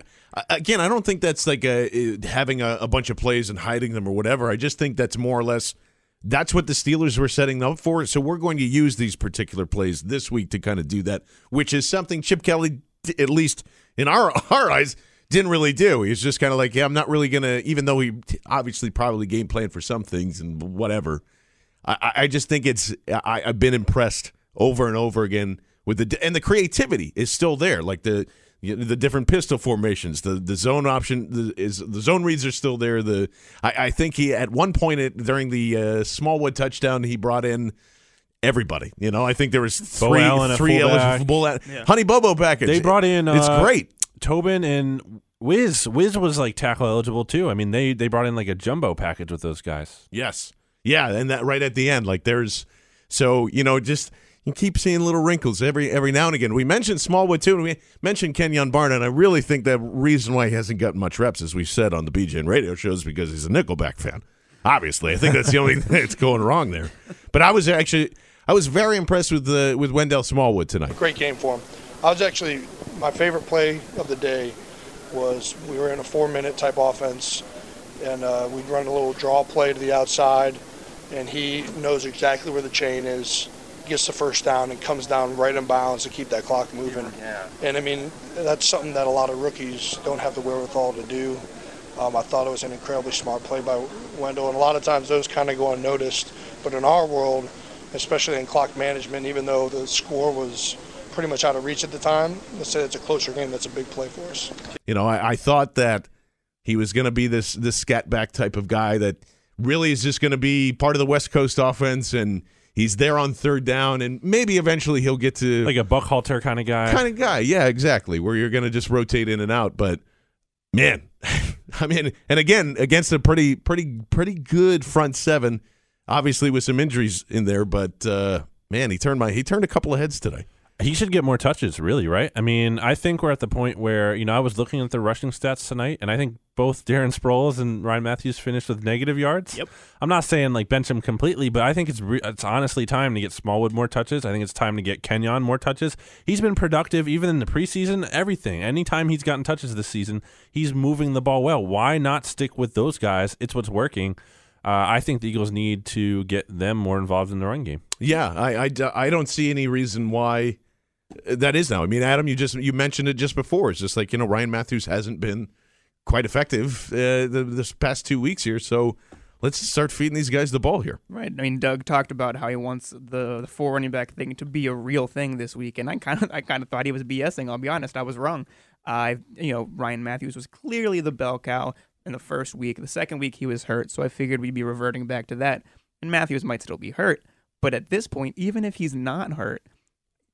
again, I don't think that's like a, having a, a, bunch of plays and hiding them or whatever. I just think that's more or less that's what the Steelers were setting up for. So we're going to use these particular plays this week to kind of do that, which is something Chip Kelly, at least in our our eyes, didn't really do. He's just kind of like, yeah, I'm not really gonna, even though he obviously probably game plan for some things and whatever. I, I just think it's I, I've been impressed over and over again with the and the creativity is still there. Like the the different pistol formations, the the zone option the, is the zone reads are still there. The I, I think he at one point it, during the uh, Smallwood touchdown he brought in everybody. You know, I think there was three Allen, three eligible yeah. Honey Bobo package. They brought in it's uh, great. Tobin and Wiz Wiz was like tackle eligible too. I mean they they brought in like a jumbo package with those guys. Yes, yeah, and that right at the end, like there's so you know just you keep seeing little wrinkles every every now and again. We mentioned Smallwood too, and we mentioned Kenjon Barner. I really think the reason why he hasn't gotten much reps, as we said on the BGN radio show, is because he's a Nickelback fan. Obviously, I think that's the only thing that's going wrong there. But I was actually I was very impressed with the with Wendell Smallwood tonight. Great game for him. I was actually my favorite play of the day was we were in a four minute type offense, and uh, we'd run a little draw play to the outside, and he knows exactly where the chain is gets the first down and comes down right in bounds to keep that clock moving. Yeah. And I mean, that's something that a lot of rookies don't have the wherewithal to do. Um, I thought it was an incredibly smart play by Wendell, and a lot of times those kind of go unnoticed. But in our world, especially in clock management, even though the score was pretty much out of reach at the time, let's say it's a closer game. That's a big play for us. You know, I, I thought that he was going to be this this scat back type of guy that really is just going to be part of the West Coast offense and he's there on third down, and maybe eventually he'll get to like a Buckhalter kind of guy. Kind of guy, yeah, exactly. Where you're going to just rotate in and out. But man, I mean, and again against a pretty, pretty, pretty good front seven, obviously with some injuries in there. But uh, man, he turned my he turned a couple of heads today. He should get more touches, really, right? I mean, I think we're at the point where, you know, I was looking at the rushing stats tonight, and I think both Darren Sproles and Ryan Mathews finished with negative yards. Yep. I'm not saying like bench him completely, but I think it's re- it's honestly time to get Smallwood more touches. I think it's time to get Kenyon more touches. He's been productive even in the preseason, everything. Anytime he's gotten touches this season, he's moving the ball well. Why not stick with those guys? It's what's working. Uh, I think the Eagles need to get them more involved in the run game. Yeah, I, I, I don't see any reason why that is now. I mean, Adam, you just you mentioned it just before. It's just like you know Ryan Mathews hasn't been quite effective uh, the, this past two weeks here, so let's start feeding these guys the ball here. Right. I mean, Doug talked about how he wants the, the four running back thing to be a real thing this week, and I kind of I kind of thought he was BSing. I'll be honest, I was wrong. I you know Ryan Mathews was clearly the bell cow in the first week. The second week he was hurt, so I figured we'd be reverting back to that. And Mathews might still be hurt, but at this point, even if he's not hurt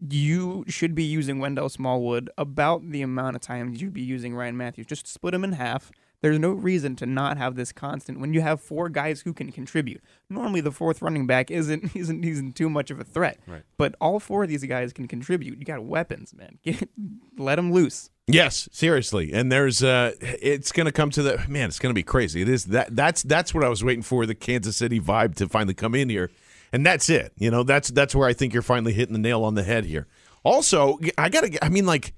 you should be using Wendell Smallwood about the amount of times you'd be using Ryan Mathews. Just split them in half. There's no reason to not have this constant when you have four guys who can contribute. Normally, the fourth running back isn't isn't isn't too much of a threat, right. but all four of these guys can contribute. You got weapons, man. Get, let them loose. Yes, seriously. And there's uh it's going to come to the man, it's going to be crazy. It is that that's that's what I was waiting for the Kansas City vibe to finally come in here. And that's it. You know, that's that's where I think you're finally hitting the nail on the head here. Also, I got to I mean like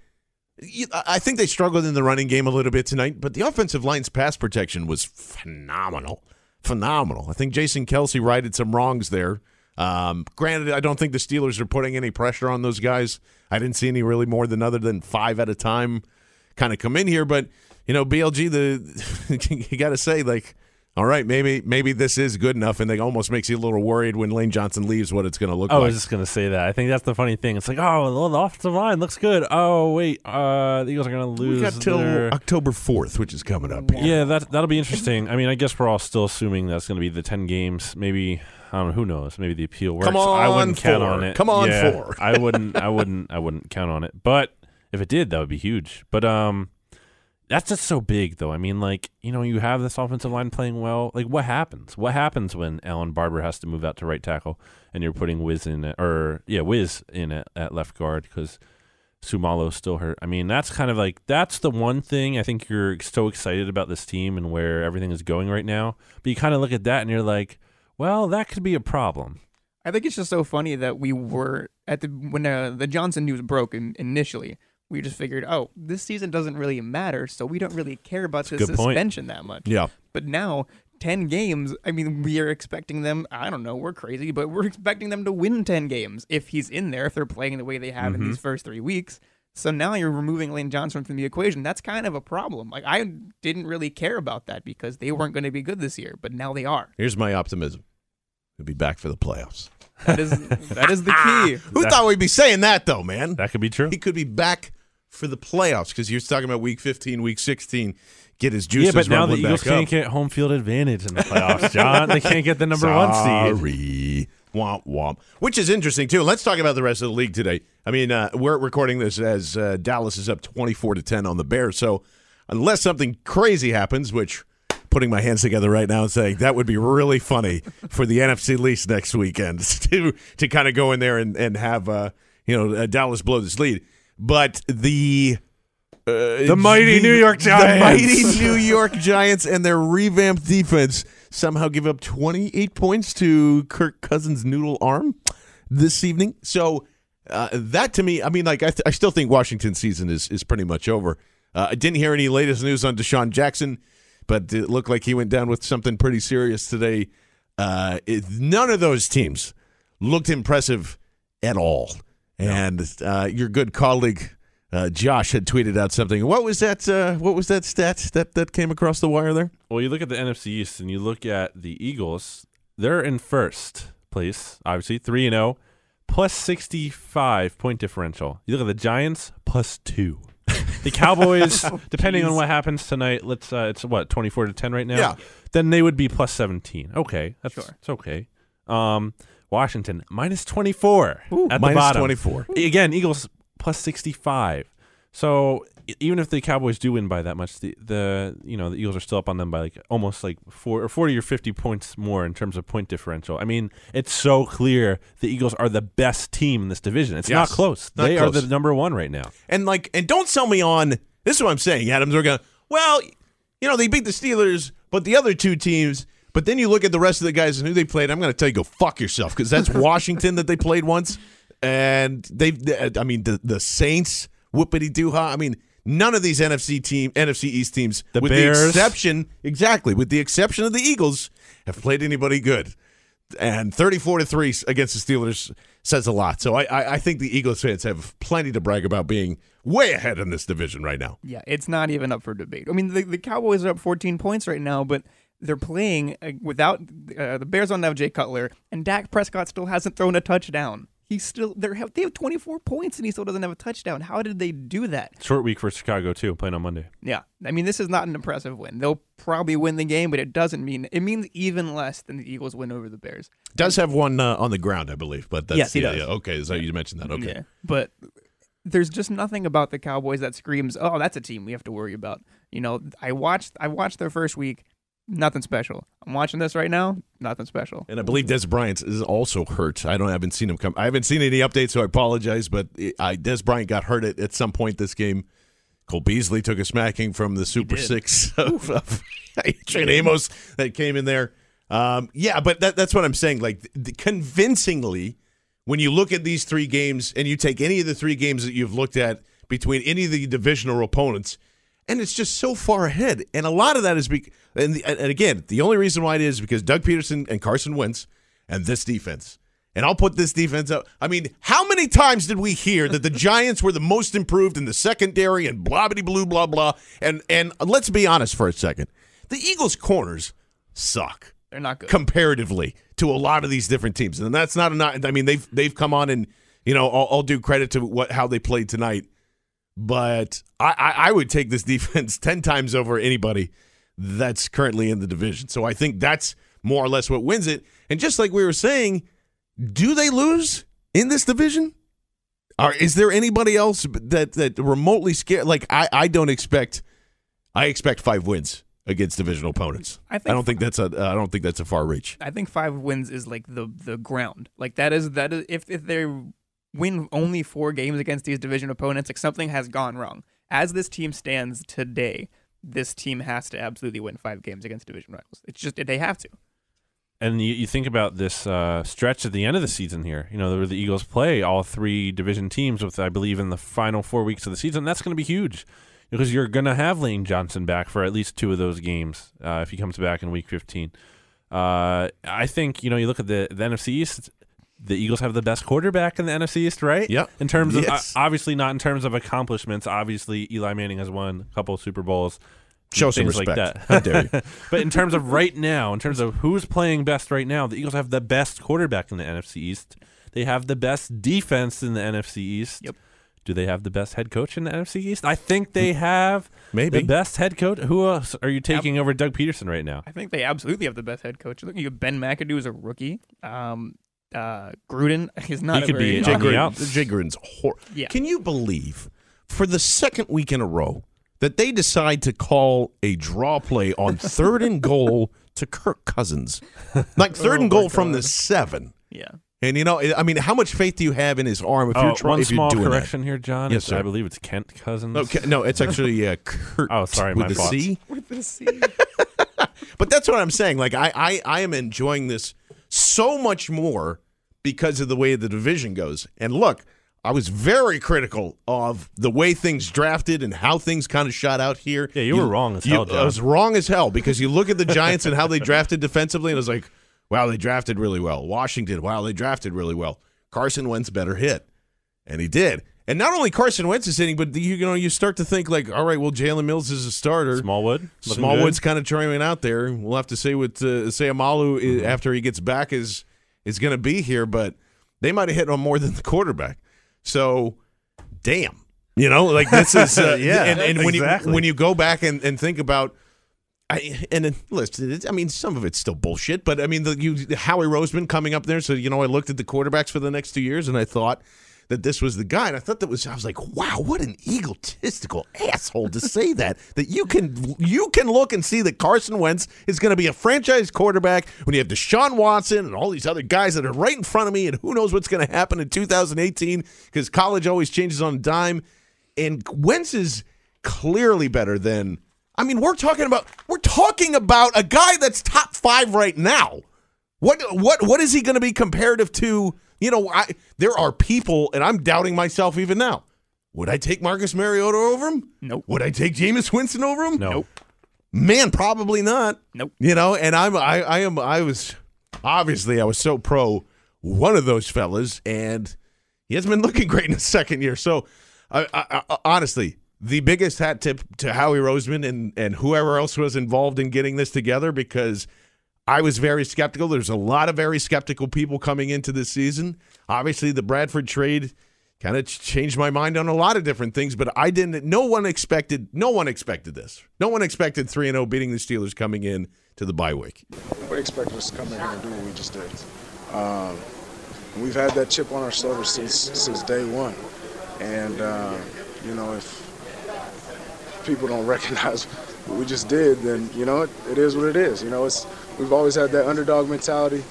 I think they struggled in the running game a little bit tonight, but the offensive line's pass protection was phenomenal. Phenomenal. I think Jason Kelce righted some wrongs there. Um, granted, I don't think the Steelers are putting any pressure on those guys. I didn't see any really more than other than five at a time kind of come in here. But, you know, BLG, the you got to say, like, all right, maybe maybe this is good enough, and it almost makes you a little worried when Lane Johnson leaves what it's going to look I like. I was just gonna say that. I think that's the funny thing. It's like, oh, well, the offensive line looks good. Oh, wait, uh, the Eagles are gonna lose. we got till their- October 4th, which is coming up. Here. Yeah, that that'll be interesting. I mean, I guess we're all still assuming that's going to be the ten games. Maybe I don't know. Who knows? Maybe the appeal works. Come on, I wouldn't count on it. Come on, Yeah, four. I wouldn't. I wouldn't. I wouldn't count on it. But if it did, that would be huge. But um, that's just so big, though. I mean, like you know, you have this offensive line playing well. Like, what happens? What happens when Allen Barbre has to move out to right tackle and you're putting Wiz in it, or yeah, Wiz in at, at left guard because Seumalo's still hurt. I mean, that's kind of like that's the one thing I think you're so excited about this team and where everything is going right now. But you kind of look at that and you're like, well, that could be a problem. I think it's just so funny that we were at the when uh, the Johnson news broke in, initially. We just figured, oh, this season doesn't really matter, so we don't really care about this good point. suspension that much. Yeah. But now, ten games. I mean, we are expecting them. I don't know. We're crazy, but we're expecting them to win ten games if he's in there. If they're playing the way they have in Mm-hmm. these first three weeks. So now you're removing Lane Johnson from the equation. That's kind of a problem. Like I didn't really care about that because they weren't going to be good this year, but now they are. Here's my optimism. He'll be back for the playoffs. That is that is the key. Who That- thought we'd be saying that though, man? That could be true. He could be back for the playoffs because you're talking about week 15, week 16, get his juices. yeah, but now the rumbling Eagles can't get home field advantage in the playoffs, John. they can't get the number one seed. Sorry. Womp womp. Which is interesting too. Let's talk about the rest of the league today. I mean, uh, we're recording this as uh, Dallas is up twenty-four to ten on the Bears. So unless something crazy happens, which putting my hands together right now and saying that would be really funny for the NFC least next weekend to to kind of go in there and and have uh, you know Dallas blow this lead. But the uh, The mighty New York Giants, The mighty New York Giants and their revamped defense somehow give up 28 points to Kirk Cousins' noodle arm this evening. So uh, that to me, I mean, like I, th- I still think Washington's season is is pretty much over. Uh, I didn't hear any latest news on DeSean Jackson, but it looked like he went down with something pretty serious today. Uh, it, none of those teams looked impressive at all. And uh, your good colleague uh, Josh had tweeted out something. What was that? Uh, what was that stat that that came across the wire there? Well, you look at the NFC East and you look at the Eagles. They're in first place, obviously three and zero, plus sixty five point differential. You look at the Giants, plus two. The Cowboys, depending on what happens tonight, let's uh, it's what twenty four to ten right now. Yeah. Then they would be plus seventeen. Okay, that's Sure. it's okay. Um, Washington minus twenty four at the minus bottom. 24. Again, Eagles plus sixty five. So even if the Cowboys do win by that much, the, the you know the Eagles are still up on them by like almost like four or forty or fifty points more in terms of point differential. I mean, it's so clear the Eagles are the best team in this division. It's not close. Not they close. are the number one right now. And like, and don't sell me on this. Is what I'm saying, Adams. We're going. Well, you know, they beat the Steelers, but the other two teams. But then you look at the rest of the guys and who they played. I'm going to tell you, go fuck yourself, because that's Washington that they played once, and they. I mean, the the Saints, whoopity doo ha. I mean, none of these NFC team, NFC East teams, The with Bears. the exception, exactly, with the exception of the Eagles, have played anybody good. And 34 to three against the Steelers says a lot. So I, I, I think the Eagles fans have plenty to brag about being way ahead in this division right now. Yeah, it's not even up for debate. I mean, the, the Cowboys are up 14 points right now, but they're playing uh, without uh, the Bears don't have Jay Cutler, and Dak Prescott still hasn't thrown a touchdown. He's still they have they have 24 points and he still doesn't have a touchdown. How did they do that? Short week for Chicago too, playing on Monday. Yeah, I mean this is not an impressive win. They'll probably win the game, but it doesn't mean it means even less than the Eagles win over the Bears. Does have one uh, on the ground, I believe, but that's Yes, he yeah, does. yeah, okay. So you mentioned that. Okay. Yeah, but there's just nothing about the Cowboys that screams, "Oh, that's a team we have to worry about." You know, I watched I watched their first week, nothing special. I'm watching this right now, nothing special. And I believe Dez Bryant is also hurt. I don't I haven't seen him come. I haven't seen any updates, so I apologize. But I Dez Bryant got hurt at, at some point this game. Cole Beasley took a smacking from the Super. Six of, of Adrian Amos that came in there. Um, yeah, but that, that's what I'm saying. Like th- convincingly, when you look at these three games and you take any of the three games that you've looked at between any of the divisional opponents, and it's just so far ahead. And a lot of that is be- and, the, and again, the only reason why it is because Doug Pederson and Carson Wentz and this defense. And I'll put this defense up. I mean, how many times did we hear that the Giants were the most improved in the secondary and blah blah blue blah blah? And and let's be honest for a second, the Eagles' corners suck They're not good. comparatively to a lot of these different teams, and that's not a not. I mean, they've they've come on and you know I'll, I'll do credit to what how they played tonight, but I, I I would take this defense ten times over anybody that's currently in the division. So I think that's more or less what wins it. And just like we were saying, do they lose in this division? Or is there anybody else that that remotely scared? Like I I don't expect. I expect five wins against divisional opponents. I I, don't think that's a I don't think that's a far reach. I think five wins is like the the ground. Like that is that is if if they win only four games against these division opponents, like something has gone wrong. As this team stands today, this team has to absolutely win five games against division rivals. It's just they have to. And you, you think about this uh, stretch at the end of the season here. You know, the Eagles play all three division teams with, I believe, in the final four weeks of the season. That's going to be huge because you're going to have Lane Johnson back for at least two of those games uh, if he comes back in Week 15. Uh, I think you know you look at the the NFC East. The Eagles have the best quarterback in the NFC East, right? Yep. In terms of Yes. uh, obviously not in terms of accomplishments. Obviously, Eli Manning has won a couple of Super Bowls. Show some things like respect. that. How dare you. but in terms of right now, in terms of who's playing best right now, the Eagles have the best quarterback in the NFC East. They have the best defense in the NFC East. Yep. Do they have the best head coach in the NFC East? I think they have Maybe. the best head coach. Who else are you taking over Doug Pederson right now? I think they absolutely have the best head coach. Look, you have Ben McAdoo as a rookie. Um, uh, Gruden is not. He a could be very, on Jay, the Gruden. Jay Gruden's hor- Yeah. Can you believe for the second week in a row that they decide to call a draw play on third and goal to Kirk Cousins, like third Oh and goal from the seven? Yeah. And you know, I mean, how much faith do you have in his arm if Oh, you're trying? one if you're small doing correction here, John. Yes, It's- I believe it's Kent Cousins. that? Okay, no, it's actually uh, Kurt. Oh, sorry, with my the fault. C. With the C. But that's what I'm saying. Like I, I, I am enjoying this so much more because of the way the division goes. And look, I was very critical of the way things drafted and how things kind of shot out here. Yeah, you were wrong as hell, I was wrong as hell because you look at the Giants and how they drafted defensively, and I was like, wow, they drafted really well. Washington, wow, they drafted really well. Carson Wentz better hit, and he did. And not only Carson Wentz is hitting, but you, you know you start to think like, all right, well, Jalen Mills is a starter. Smallwood. Smallwood's good. kind of trying out there. We'll have to see what uh, Seumalo Mm-hmm. after he gets back is is going to be here, but they might have hit on more than the quarterback. So, damn, you know, like this is uh, Yeah, And, and when exactly. you when you go back and, and think about. I, and then, listen, I mean, some of it's still bullshit, but I mean, the, you, Howie Roseman coming up there. So, you know, I looked at the quarterbacks for the next two years and I thought that this was the guy. And I thought that was, I was like, wow, what an egotistical asshole to say that. That you can, you can look and see that Carson Wentz is going to be a franchise quarterback when you have Deshaun Watson and all these other guys that are right in front of me. And who knows what's going to happen in 2018 because college always changes on a dime. And Wentz is clearly better than. I mean, we're talking about we're talking about a guy that's top five right now. What what what is he going to be comparative to? You know, I there are people, and I'm doubting myself even now. Would I take Marcus Mariota over him? Nope. Would I take Jameis Winston over him? No. Nope. Man, probably not. Nope. You know, and I'm I, I am I was obviously I was so pro one of those fellas, and he hasn't been looking great in his second year. So, I, I, I, honestly, the biggest hat tip to Howie Roseman and and whoever else was involved in getting this together because I was very skeptical. There's a lot of very skeptical people coming into this season. Obviously, the Bradford trade kind of changed my mind on a lot of different things, but I didn't. No one expected. No one expected this. No one expected three and zero beating the Steelers coming in to the bye week. We expected us to come in here and do what we just did. Um, we've had that chip on our shoulder since since day one, and uh, you know if people don't recognize what we just did, then you know it, it is what it is. You know it's we've always had that underdog mentality,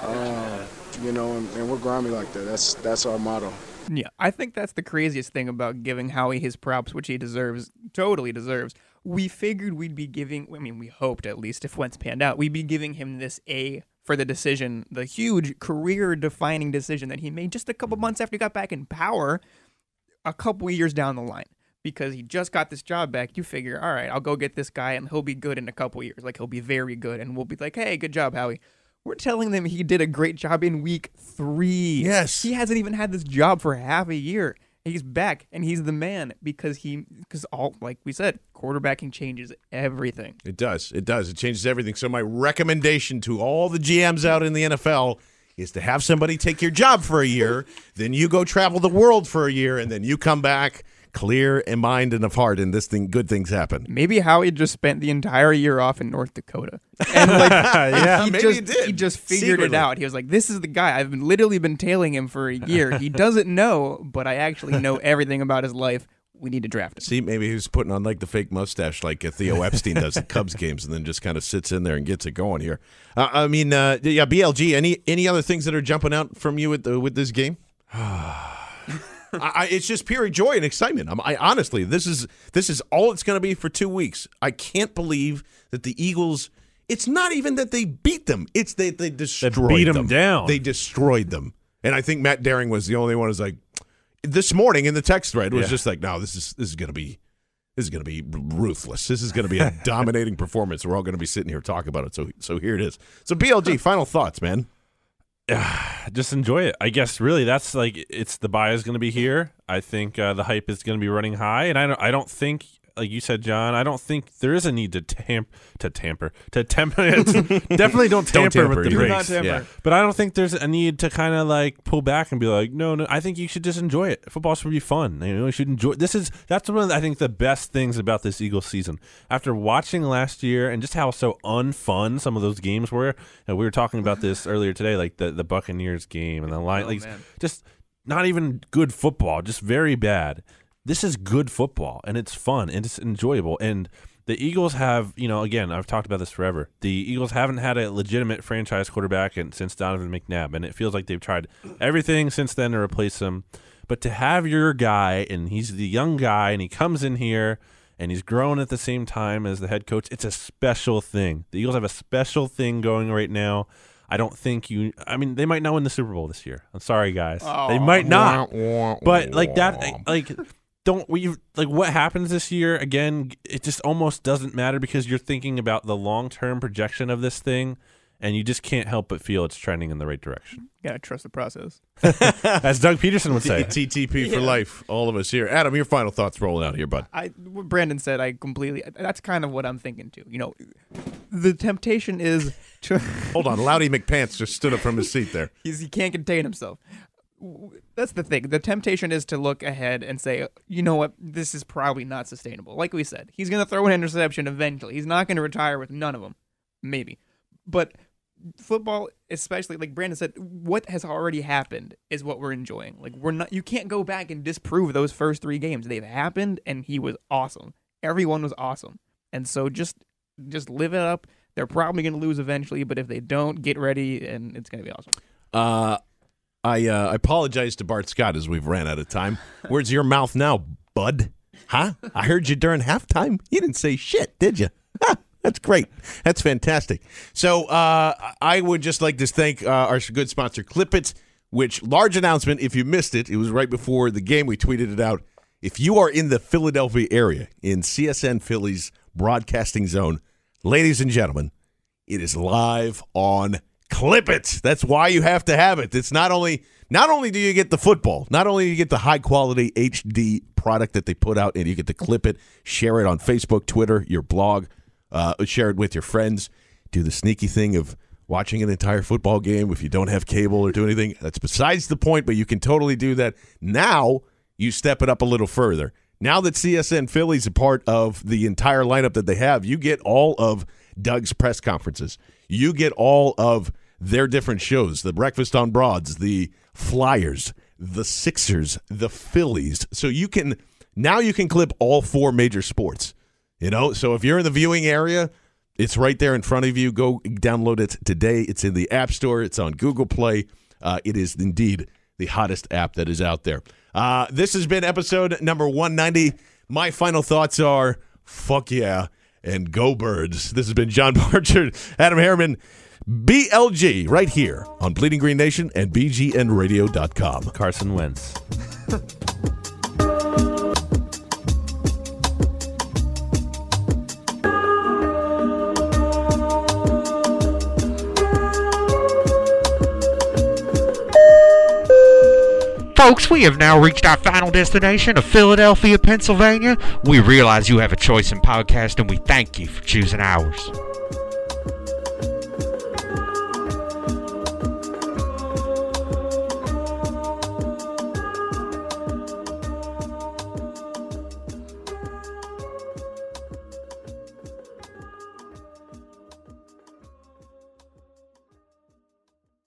uh, you know, and, and we're grimy like that. That's that's our motto. Yeah, I think that's the craziest thing about giving Howie his props, which he deserves, totally deserves. We figured we'd be giving, I mean, we hoped at least if Wentz panned out, we'd be giving him this A for the decision, the huge career defining decision that he made just a couple months after he got back in power, a couple years down the line. Because he just got this job back, you figure, all right, I'll go get this guy and he'll be good in a couple years. Like, he'll be very good. And we'll be like, hey, good job, Howie. We're telling them he did a great job in week three. Yes. He hasn't even had this job for half a year. He's back and he's the man because he because all like we said, quarterbacking changes everything. It does. It does. It changes everything. So my recommendation to all the GMs out in the NFL is to have somebody take your job for a year, then you go travel the world for a year, and then you come back clear in mind and of heart, and this thing, good things happen. Maybe Howie just spent the entire year off in North Dakota, and like, Yeah, he maybe just he did. he just figured Secretly. it out. He was like, "This is the guy. I've been literally been tailing him for a year. He doesn't know, but I actually know everything about his life. We need to draft him." See, maybe he was putting on like the fake mustache, like Theo Epstein does at Cubs games, and then just kind of sits in there and gets it going here. Uh, I mean, uh, yeah, BLG. Any any other things that are jumping out from you with the, with this game? I, it's just pure joy and excitement. I'm, I honestly, this is this is all it's going to be for two weeks. I can't believe that the Eagles. It's not even that they beat them; it's they they destroyed beat 'em them down. They destroyed them, and I think Matt Daring was the only one who's like this morning in the text thread was Yeah. just like, no, this is this is going to be this is going to be ruthless. This is going to be a dominating performance. We're all going to be sitting here talking about it. So so here it is. So BLG, final thoughts, man. just enjoy it. I guess really that's like it's the bye is going to be here. I think uh, the hype is going to be running high, and I don't. I don't think, like you said, John. I don't think there is a need to tamp to tamper to temper. definitely don't tamper, tamper, with the you Do brakes. not tamper. Yeah. But I don't think there's a need to kind of like pull back and be like, no, no. I think you should just enjoy it. Football should be fun. You know, you should enjoy. This is that's one of the, I think the best things about this Eagles season. After watching last year and just how so unfun some of those games were, and we were talking about this earlier today, like the the Buccaneers game and the line, Oh, like man. just not even good football, just very bad. This is good football and it's fun and it's enjoyable and. The Eagles have, you know, again, I've talked about this forever. The Eagles haven't had a legitimate franchise quarterback in, since Donovan McNabb, and it feels like they've tried everything since then to replace him. But to have your guy, and he's the young guy, and he comes in here and he's grown at the same time as the head coach, it's a special thing. The Eagles have a special thing going right now. I don't think you. I mean, they might not win the Super Bowl this year. I'm sorry, guys. they might not. But like that, like don't we like what happens this year again? It just almost doesn't matter because you're thinking about the long term projection of this thing, and you just can't help but feel it's trending in the right direction. Gotta trust the process. As Doug Pederson would say. TTP for life. All of us here. Adam, your final thoughts rolling out here, bud. I what Brandon said I completely. That's kind of what I'm thinking too. You know, the temptation is to. Hold on, Loudy McPants just stood up from his seat there. He's, he can't contain himself. That's the thing. The temptation is to look ahead and say, you know what, this is probably not sustainable. Like we said, he's going to throw an interception eventually. He's not going to retire with none of them, maybe. But football, especially like Brandon said, what has already happened is what we're enjoying. Like we're not. You can't go back and disprove those first three games. They've happened, and he was awesome. Everyone was awesome, and so just just live it up. They're probably going to lose eventually, but if they don't, get ready, and it's going to be awesome. Uh, I uh, I apologize to Bart Scott as we've ran out of time. Where's your mouth now, bud? Huh? I heard you during halftime. You didn't say shit, did you? Ha, that's great. That's fantastic. So uh, I would just like to thank uh, our good sponsor, Clip It, which large announcement. If you missed it, it was right before the game. We tweeted it out. If you are in the Philadelphia area, in CSN Philly's broadcasting zone, ladies and gentlemen, it is live on Clip It. That's why you have to have it. It's not only not only do you get the football, not only do you get the high quality HD product that they put out, and you get to clip it, share it on Facebook, Twitter, your blog, uh, share it with your friends. Do the sneaky thing of watching an entire football game if you don't have cable or do anything. That's besides the point, but you can totally do that. Now you step it up a little further. Now that CSN Philly's a part of the entire lineup that they have, you get all of Doug's press conferences. You get all of their different shows, the Breakfast on Broads, the Flyers, the Sixers, the Phillies. So you can now you can clip all four major sports. You know, so if you're in the viewing area, it's right there in front of you. Go download it today. It's in the App Store. It's on Google Play. Uh, it is indeed the hottest app that is out there. Uh, this has been episode number 190. My final thoughts are fuck yeah and go birds. This has been John Barchard, Adam Harriman, BLG, right here on Bleeding Green Nation and BGNradio.com. Carson Wentz. Folks, we have now reached our final destination of Philadelphia, Pennsylvania. We realize you have a choice in podcast and we thank you for choosing ours.